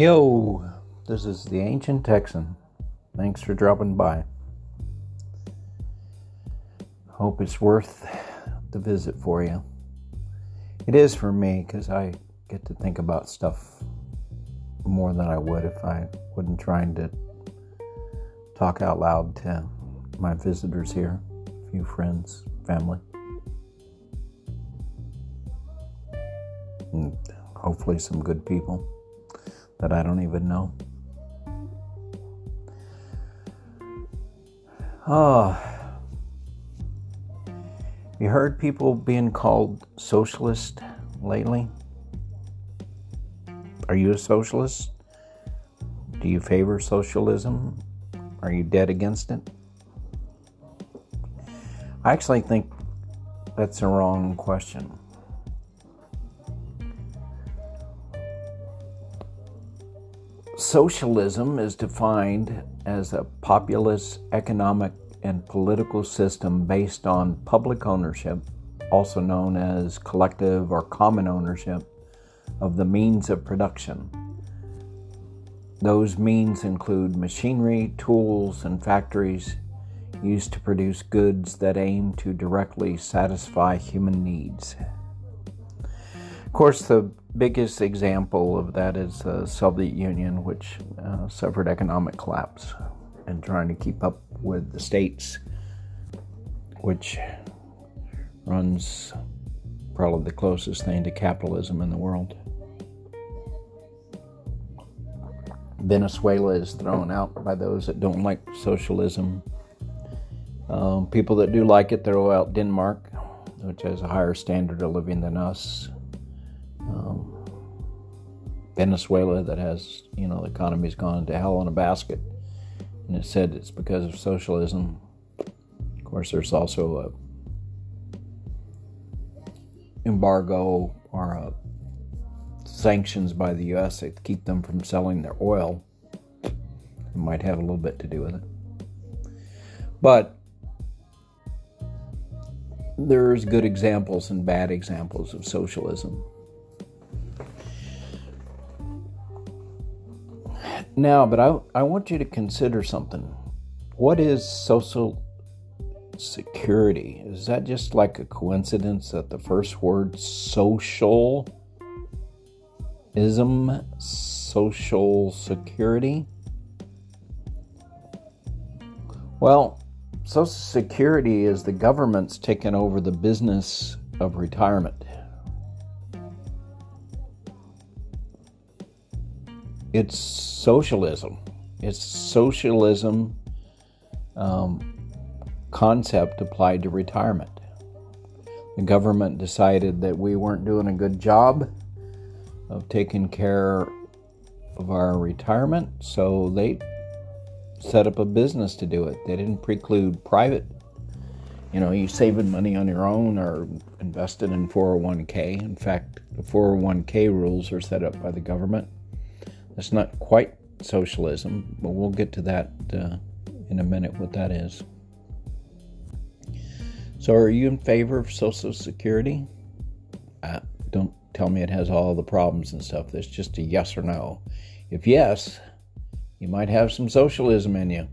Yo, this is the Ancient Texan. Thanks for dropping by. Hope it's worth the visit for you. It is for me because I get to think about stuff more than I would if I wasn't trying to talk out loud to my visitors here, a few friends, family. And hopefully, some good people that I don't even know. Oh, you heard people being called socialist lately? Are you a socialist? Do you favor socialism? Are you dead against it? I actually think that's a wrong question. Socialism is defined as a populist economic and political system based on public ownership, also known as collective or common ownership, of the means of production. Those means include machinery, tools, and factories used to produce goods that aim to directly satisfy human needs. Of course, the biggest example of that is the Soviet Union, which uh, suffered economic collapse and trying to keep up with the states, which runs probably the closest thing to capitalism in the world. Venezuela is thrown out by those that don't like socialism. Um, people that do like it throw out Denmark, which has a higher standard of living than us Venezuela that has, you know, the economy's gone to hell in a basket. And it said it's because of socialism. Of course, there's also a embargo or a sanctions by the U.S. that keep them from selling their oil. It might have a little bit to do with it. But there's good examples and bad examples of socialism. Now, but I, I want you to consider something. What is social security? Is that just like a coincidence that the first word social ism, social security? Well, Social Security is the government's taken over the business of retirement. It's socialism. It's socialism um, concept applied to retirement. The government decided that we weren't doing a good job of taking care of our retirement, so they set up a business to do it. They didn't preclude private, you know, you saving money on your own or invested in 401k. In fact, the 401k rules are set up by the government it's not quite socialism, but we'll get to that uh, in a minute what that is. So, are you in favor of Social Security? Uh, don't tell me it has all the problems and stuff. That's just a yes or no. If yes, you might have some socialism in you.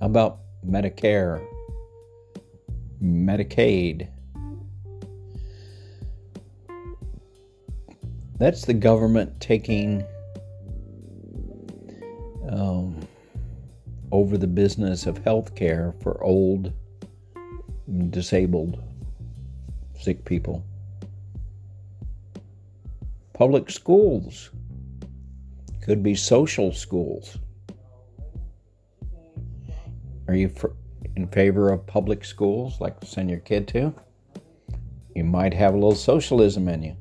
How about Medicare, Medicaid? That's the government taking um, over the business of health care for old, disabled, sick people. Public schools could be social schools. Are you for, in favor of public schools, like to send your kid to? You might have a little socialism in you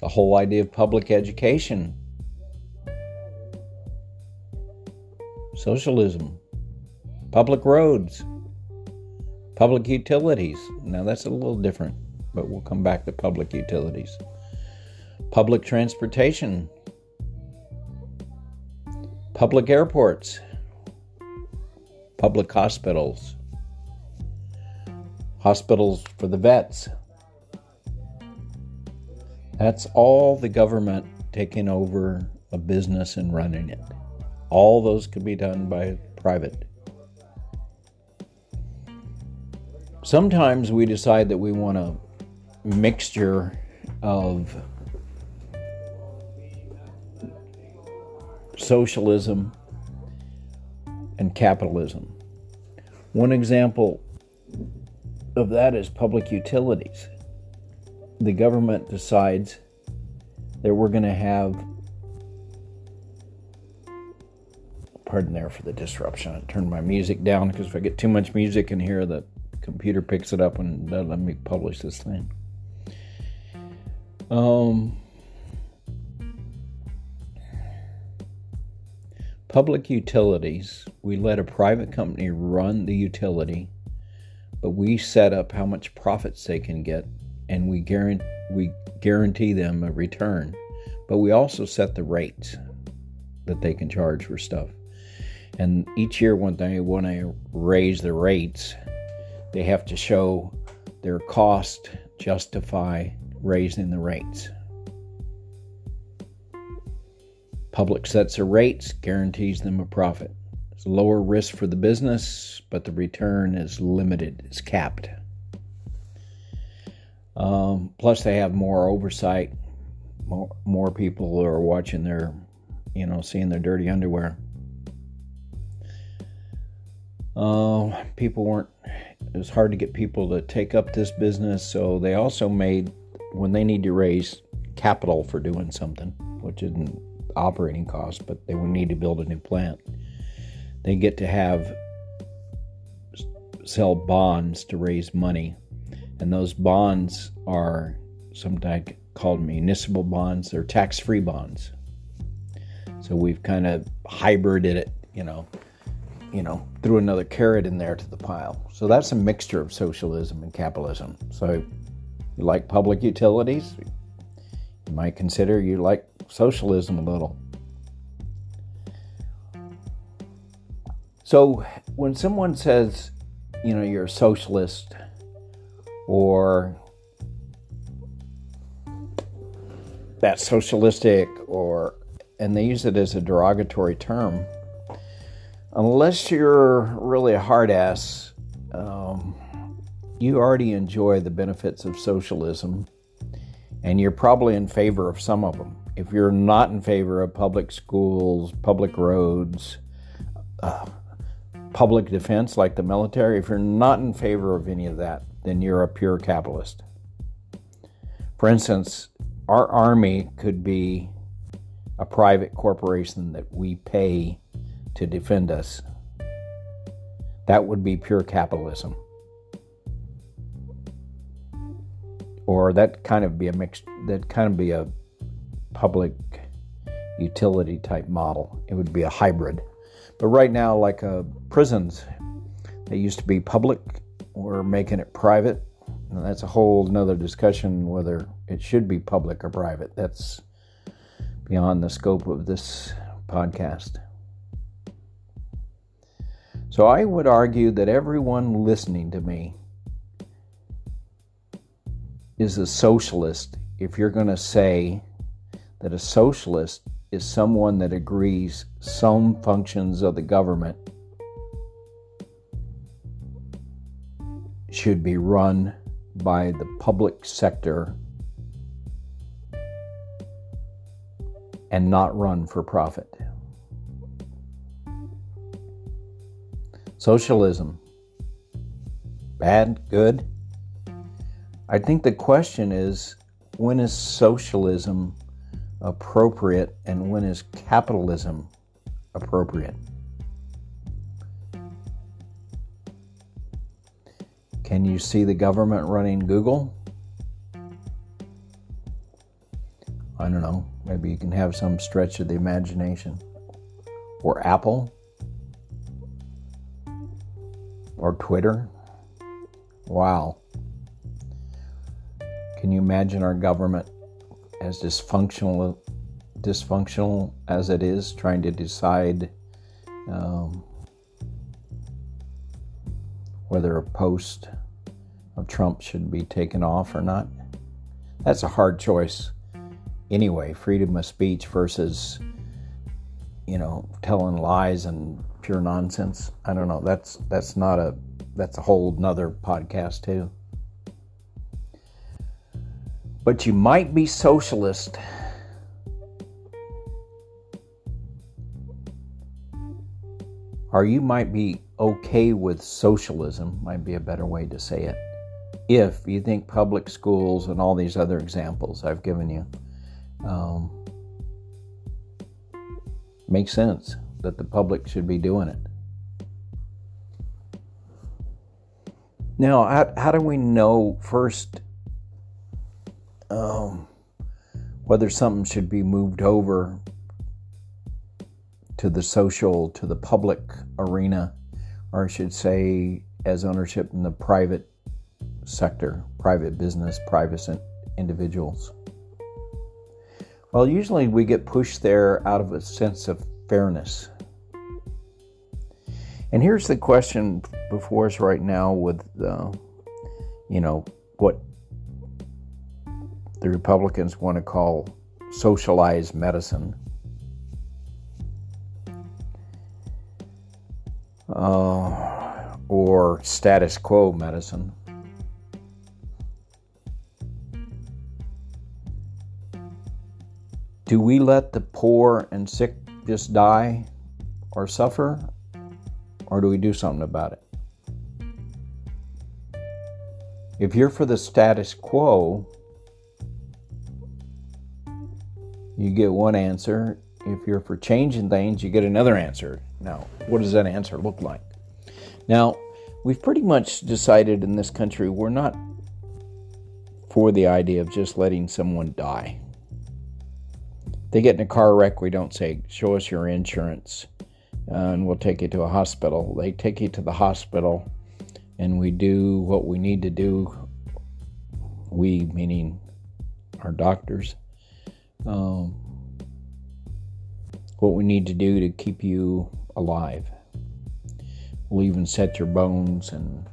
the whole idea of public education, socialism, public roads, public utilities. Now that's a little different, but we'll come back to public utilities. Public transportation, public airports, public hospitals, hospitals for the vets that's all the government taking over a business and running it. All those could be done by private. Sometimes we decide that we want a mixture of socialism and capitalism. One example of that is public utilities. The government decides that we're going to have pardon there for the disruption. I turned my music down because if I get too much music in here, the computer picks it up and let me publish this thing. Um, public utilities, we let a private company run the utility, but we set up how much profits they can get, and we guarantee we guarantee them a return. But we also set the rates that they can charge for stuff. And each year, when they want to raise the rates, they have to show their cost justify raising the rates. Public sets the rates, guarantees them a profit. It's lower risk for the business, but the return is limited, it's capped. Um, plus, they have more oversight. More, more people are watching their, you know, seeing their dirty underwear. Uh, people weren't, it was hard to get people to take up this business, so they also made, when they need to raise capital for doing something, which isn't operating costs, but they would need to build a new plant, they get to have sell bonds to raise money. And those bonds are sometimes called municipal bonds, they're tax free bonds. So we've kind of hybrided it, you know, you know, threw another carrot in there to the pile. So that's a mixture of socialism and capitalism. So you like public utilities, you might consider you like socialism a little. So when someone says, you know, you're a socialist or that socialistic or and they use it as a derogatory term unless you're really a hard ass, um, you already enjoy the benefits of socialism and you're probably in favor of some of them. If you're not in favor of public schools, public roads, uh, public defense like the military, if you're not in favor of any of that, then you're a pure capitalist. For instance, our army could be a private corporation that we pay to defend us. That would be pure capitalism. Or that kind of be a mixed that kind of be a public utility type model. It would be a hybrid. But right now, like uh, prisons, they used to be public. We're making it private. That's a whole another discussion whether it should be public or private. That's beyond the scope of this podcast. So I would argue that everyone listening to me is a socialist if you're going to say that a socialist is someone that agrees some functions of the government should be run by the public sector and not run for profit. Socialism. Bad? Good? I think the question is when is socialism appropriate and when is capitalism appropriate? Can you see the government running Google? I don't know. Maybe you can have some stretch of the imagination. Or Apple? or Twitter. Wow. Can you imagine our government as dysfunctional dysfunctional as it is, trying to decide um, whether a post of Trump should be taken off or not? That's a hard choice. anyway, freedom of speech versus, you know, telling lies and pure nonsense. I don't know. That's that's not a that's a whole nother podcast too. But you might be socialist. Or you might be okay with socialism, might be a better way to say it, if you think public schools and all these other examples I've given you um, make sense that the public should be doing it. Now, how, how do we know first um, whether something should be moved over to the social, to the public arena, or I should say, as ownership in the private sector, private business, private individuals? Well, usually we get pushed there out of a sense of fairness. And here's the question before us right now with, uh, you know, what the Republicans want to call socialized medicine. Uh, or status quo medicine. Do we let the poor and sick just die or suffer? Or do we do something about it? If you're for the status quo, you get one answer. If you're for changing things, you get another answer. Now, what does that answer look like? Now, we've pretty much decided in this country we're not for the idea of just letting someone die. They get in a car wreck, we don't say, show us your insurance uh, and we'll take you to a hospital. They take you to the hospital, and we do what we need to do. We, meaning our doctors, um, what we need to do to keep you alive. We'll even set your bones and,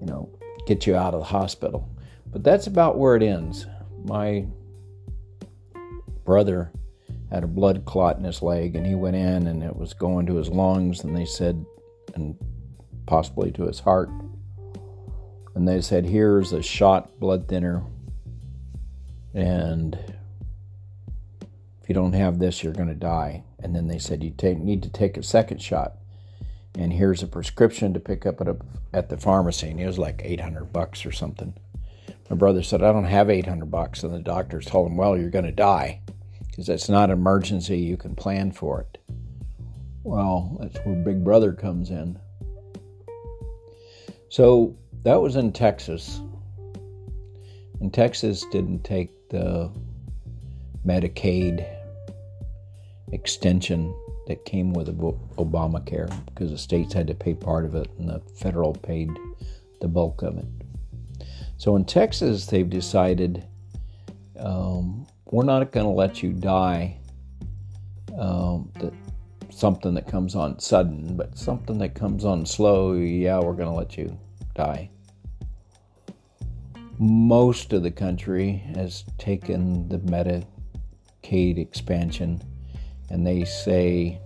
you know, get you out of the hospital. But that's about where it ends. My brother had a blood clot in his leg, and he went in, and it was going to his lungs, and they said, and possibly to his heart. And they said, "Here's a shot blood thinner, and if you don't have this, you're going to die." And then they said, "You take, need to take a second shot." And here's a prescription to pick up at, a, at the pharmacy, and it was like 800 bucks or something. My brother said, "I don't have 800 bucks," and the doctors told him, "Well, you're going to die." Because it's not an emergency, you can plan for it. Well, that's where Big Brother comes in. So that was in Texas. And Texas didn't take the Medicaid extension that came with Obamacare because the states had to pay part of it and the federal paid the bulk of it. So in Texas, they've decided um, we're not going to let you die. Um, that something that comes on sudden, but something that comes on slow, yeah, we're going to let you die. Most of the country has taken the Medicaid expansion and they say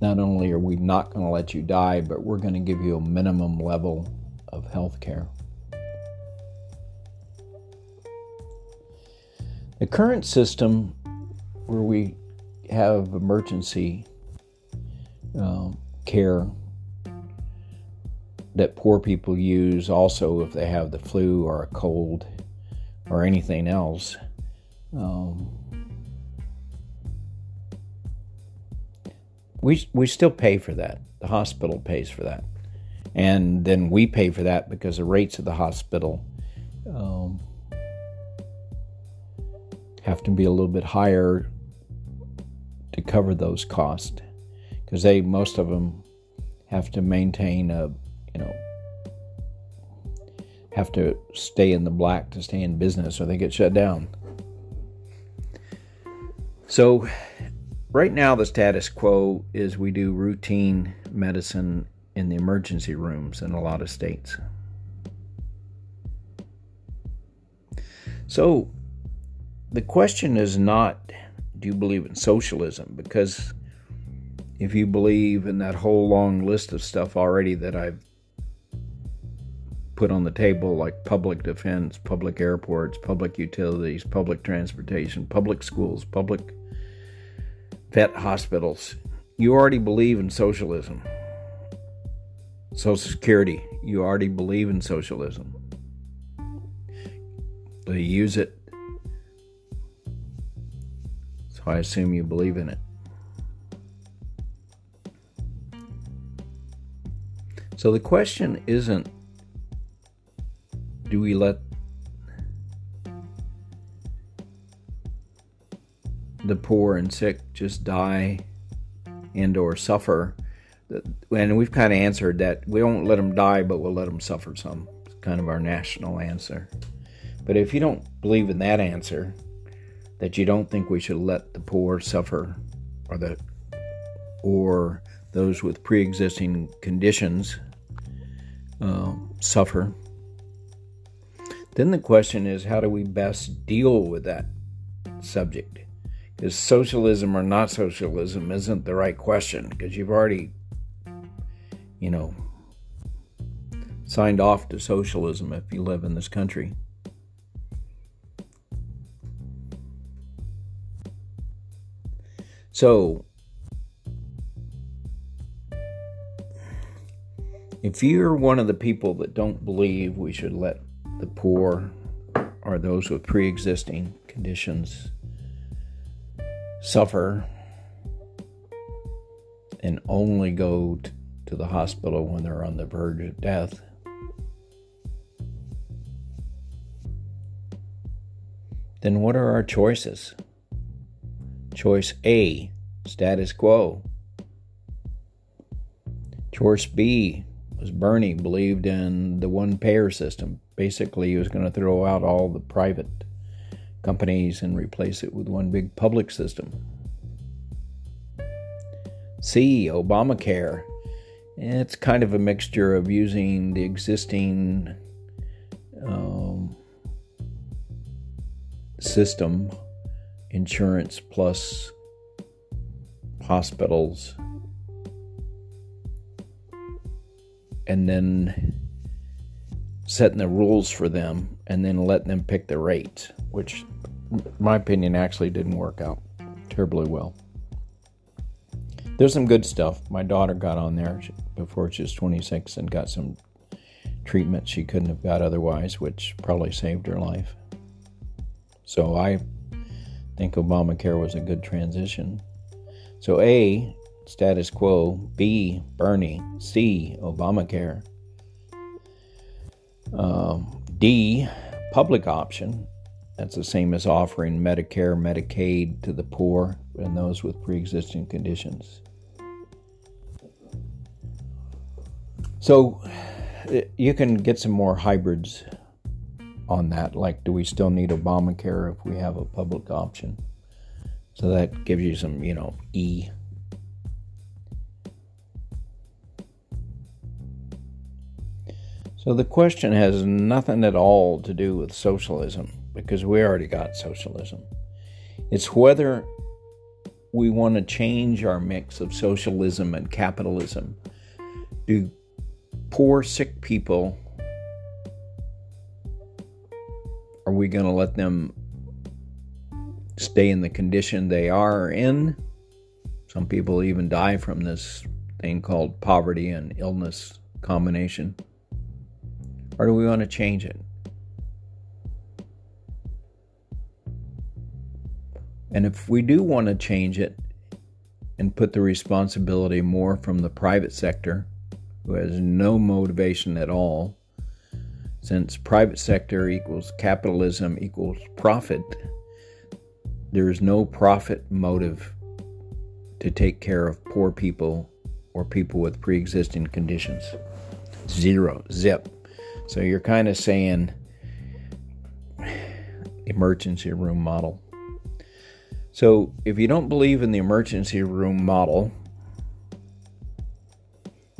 not only are we not going to let you die, but we're going to give you a minimum level of health care. The current system, where we have emergency um, care that poor people use also if they have the flu or a cold or anything else. Um, we, we still pay for that. The hospital pays for that. And then we pay for that because the rates of the hospital um, have to be a little bit higher to cover those costs because they most of them have to maintain a you know have to stay in the black to stay in business or they get shut down. So right now the status quo is we do routine medicine in the emergency rooms in a lot of states. So the question is not do you believe in socialism? Because if you believe in that whole long list of stuff already that I've put on the table, like public defense, public airports, public utilities, public transportation, public schools, public vet hospitals, you already believe in socialism. Social Security, you already believe in socialism. They use it. So I assume you believe in it. So the question isn't do we let the poor and sick just die and or suffer? And we've kind of answered that we won't let them die but we'll let them suffer some. It's kind of our national answer. But if you don't believe in that answer that you don't think we should let the poor suffer or the or those with pre-existing conditions uh, suffer then the question is how do we best deal with that subject is socialism or not socialism isn't the right question because you've already, you know, signed off to socialism if you live in this country. So, if you're one of the people that don't believe we should let the poor or those with pre existing conditions suffer and only go to the hospital when they're on the verge of death. Then what are our choices? Choice A, status quo. Choice B was Bernie believed in the one payer system. Basically, he was going to throw out all the private companies and replace it with one big public system. C, Obamacare. It's kind of a mixture of using the existing um, system, insurance plus hospitals, and then setting the rules for them and then letting them pick the rates, which my opinion, actually didn't work out terribly well. There's some good stuff. My daughter got on there before she was 26 and got some treatment she couldn't have got otherwise, which probably saved her life. So I think Obamacare was a good transition. So A, status quo. B, Bernie. C, Obamacare. Um, D, public option. That's the same as offering Medicare, Medicaid to the poor and those with pre existing conditions. So you can get some more hybrids on that. Like, do we still need Obamacare if we have a public option? So that gives you some, you know, E. So the question has nothing at all to do with socialism because we already got socialism. It's whether we want to change our mix of socialism and capitalism. Do poor, sick people, we going to let them stay in the condition they are in? Some people even die from this thing called poverty and illness combination. Or do we want to change it? And if we do want to change it and put the responsibility more from the private sector, who has no motivation at all, since private sector equals capitalism equals profit, there is no profit motive to take care of poor people or people with pre existing conditions. Zero, zip. So you're kind of saying emergency room model. So, if you don't believe in the emergency room model,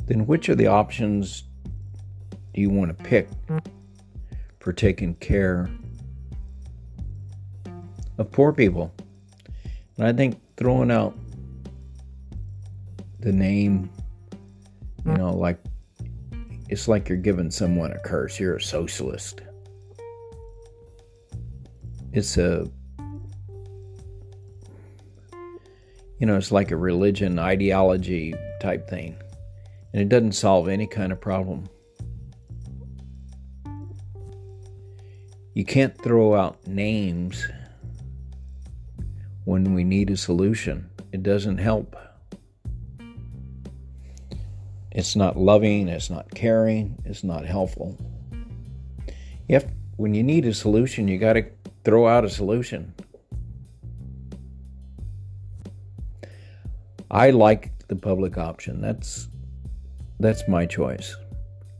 then which of the options do you want to pick for taking care of poor people. And I think throwing out the name, you know, like it's like you're giving someone a curse. You're a socialist. It's a, you know, it's like a religion ideology type thing. And it doesn't solve any kind of problem. You can't throw out names when we need a solution. It doesn't help. It's not loving, it's not caring, it's not helpful. Have, when you need a solution, you got to throw out a solution. I like the public option. That's that's my choice.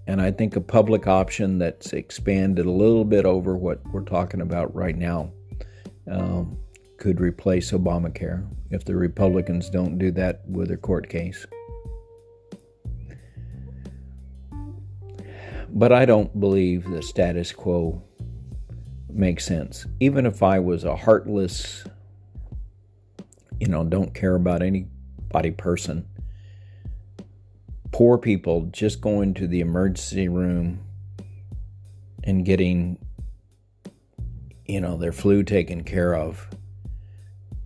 And I think a public option that's expanded a little bit over what we're talking about right now um, could replace Obamacare if the Republicans don't do that with their court case. But I don't believe the status quo makes sense. Even if I was a heartless, you know, don't care about anybody person, poor people just going to the emergency room and getting, you know, their flu taken care of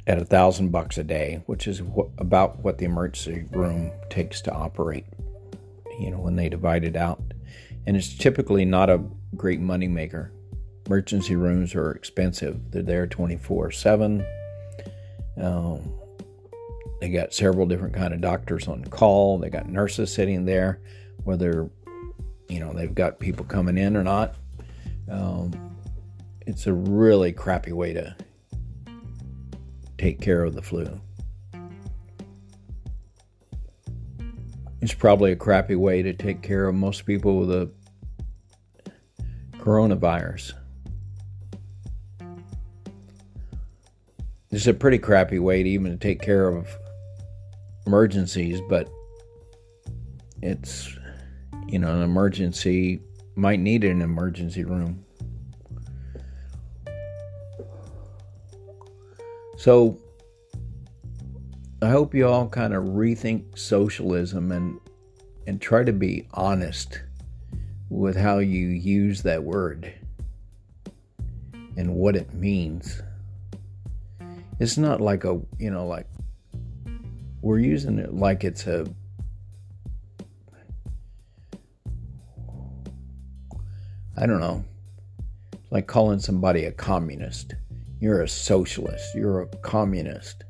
at a thousand bucks a day, which is wh- about what the emergency room takes to operate, you know, when they divide it out. And it's typically not a great money maker. Emergency rooms are expensive. They're there 24 7. Um, They got several different kind of doctors on call. They got nurses sitting there, whether you know they've got people coming in or not. Um, it's a really crappy way to take care of the flu. It's probably a crappy way to take care of most people with a coronavirus. It's a pretty crappy way to even take care of emergencies, but it's, you know, an emergency might need an emergency room. So I hope you all kind of rethink socialism and and try to be honest with how you use that word and what it means. It's not like a, you know, like we're using it like it's a I don't know. like calling somebody a communist. You're a socialist. You're a communist.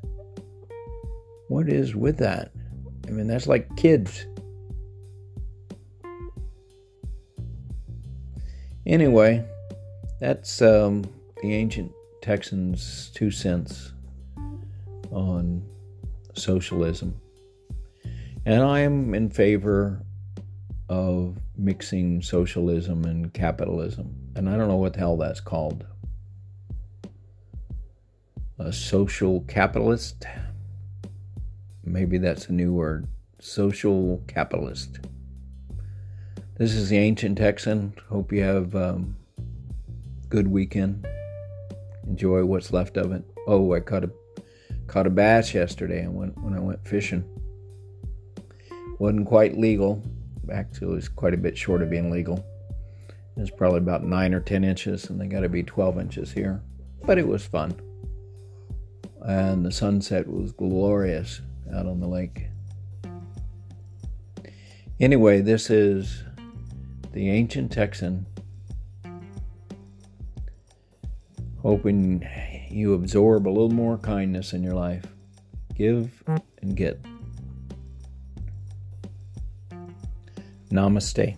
What is with that? I mean, that's like kids. Anyway, that's um, the ancient Texans' two cents on socialism. And I am in favor of mixing socialism and capitalism. And I don't know what the hell that's called. A social capitalist? Maybe that's a new word. Social capitalist. This is the Ancient Texan. Hope you have um, good weekend. Enjoy what's left of it. Oh, I caught a caught a bass yesterday when when I went fishing. wasn't quite legal. Actually, it was quite a bit short of being legal. It was probably about nine or ten inches, and they got to be twelve inches here. But it was fun, and the sunset was glorious out on the lake. Anyway, this is the ancient Texan, hoping you absorb a little more kindness in your life. Give and get. Namaste.